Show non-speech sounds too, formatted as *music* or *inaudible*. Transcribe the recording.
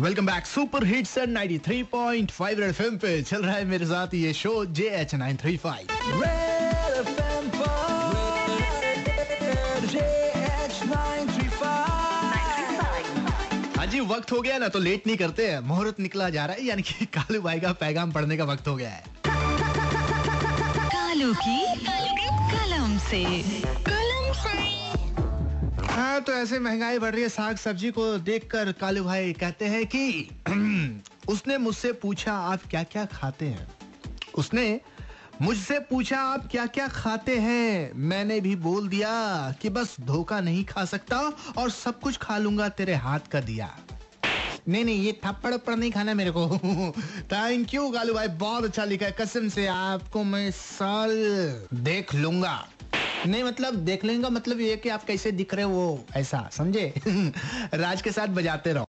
Welcome back super hit hits 93.5 red FM पे चल रहा है मेरे साथ ये show J H nine three five हाँ जी वक्त हो गया ना तो लेट नहीं करते हैं। मुहूर्त निकला जा रहा है यानी कि कालू भाई का पैगाम पढ़ने का वक्त हो गया है। कालू की कलम से। कलम से। हाँ तो ऐसे महँगाई बढ़ रही है साग सब्ज़ी को देखकर कालू भाई कहते हैं कि, *clears throat* उसने मुझसे पूछा, आप क्या क्या खाते हैं? उसने, मुझसे पूछा, आप क्या क्या खाते हैं? मैंने भी बोल दिया कि बस धोखा नहीं खा सकता और सब कुछ खा लूँगा, तेरे हाथ का दिया। नहीं नहीं, ये थप्पड़ उप्पड़ नहीं खाना मेरे को। *laughs* थैंक यू कालू भाई, बहुत अच्छा लिखा है। कसम से आपको मैं साल देख लूँगा। नहीं मतलब देख लेंगे मतलब ये कि आप कैसे दिख रहे हो ऐसा, समझे? *laughs* राज के साथ बजाते रहो।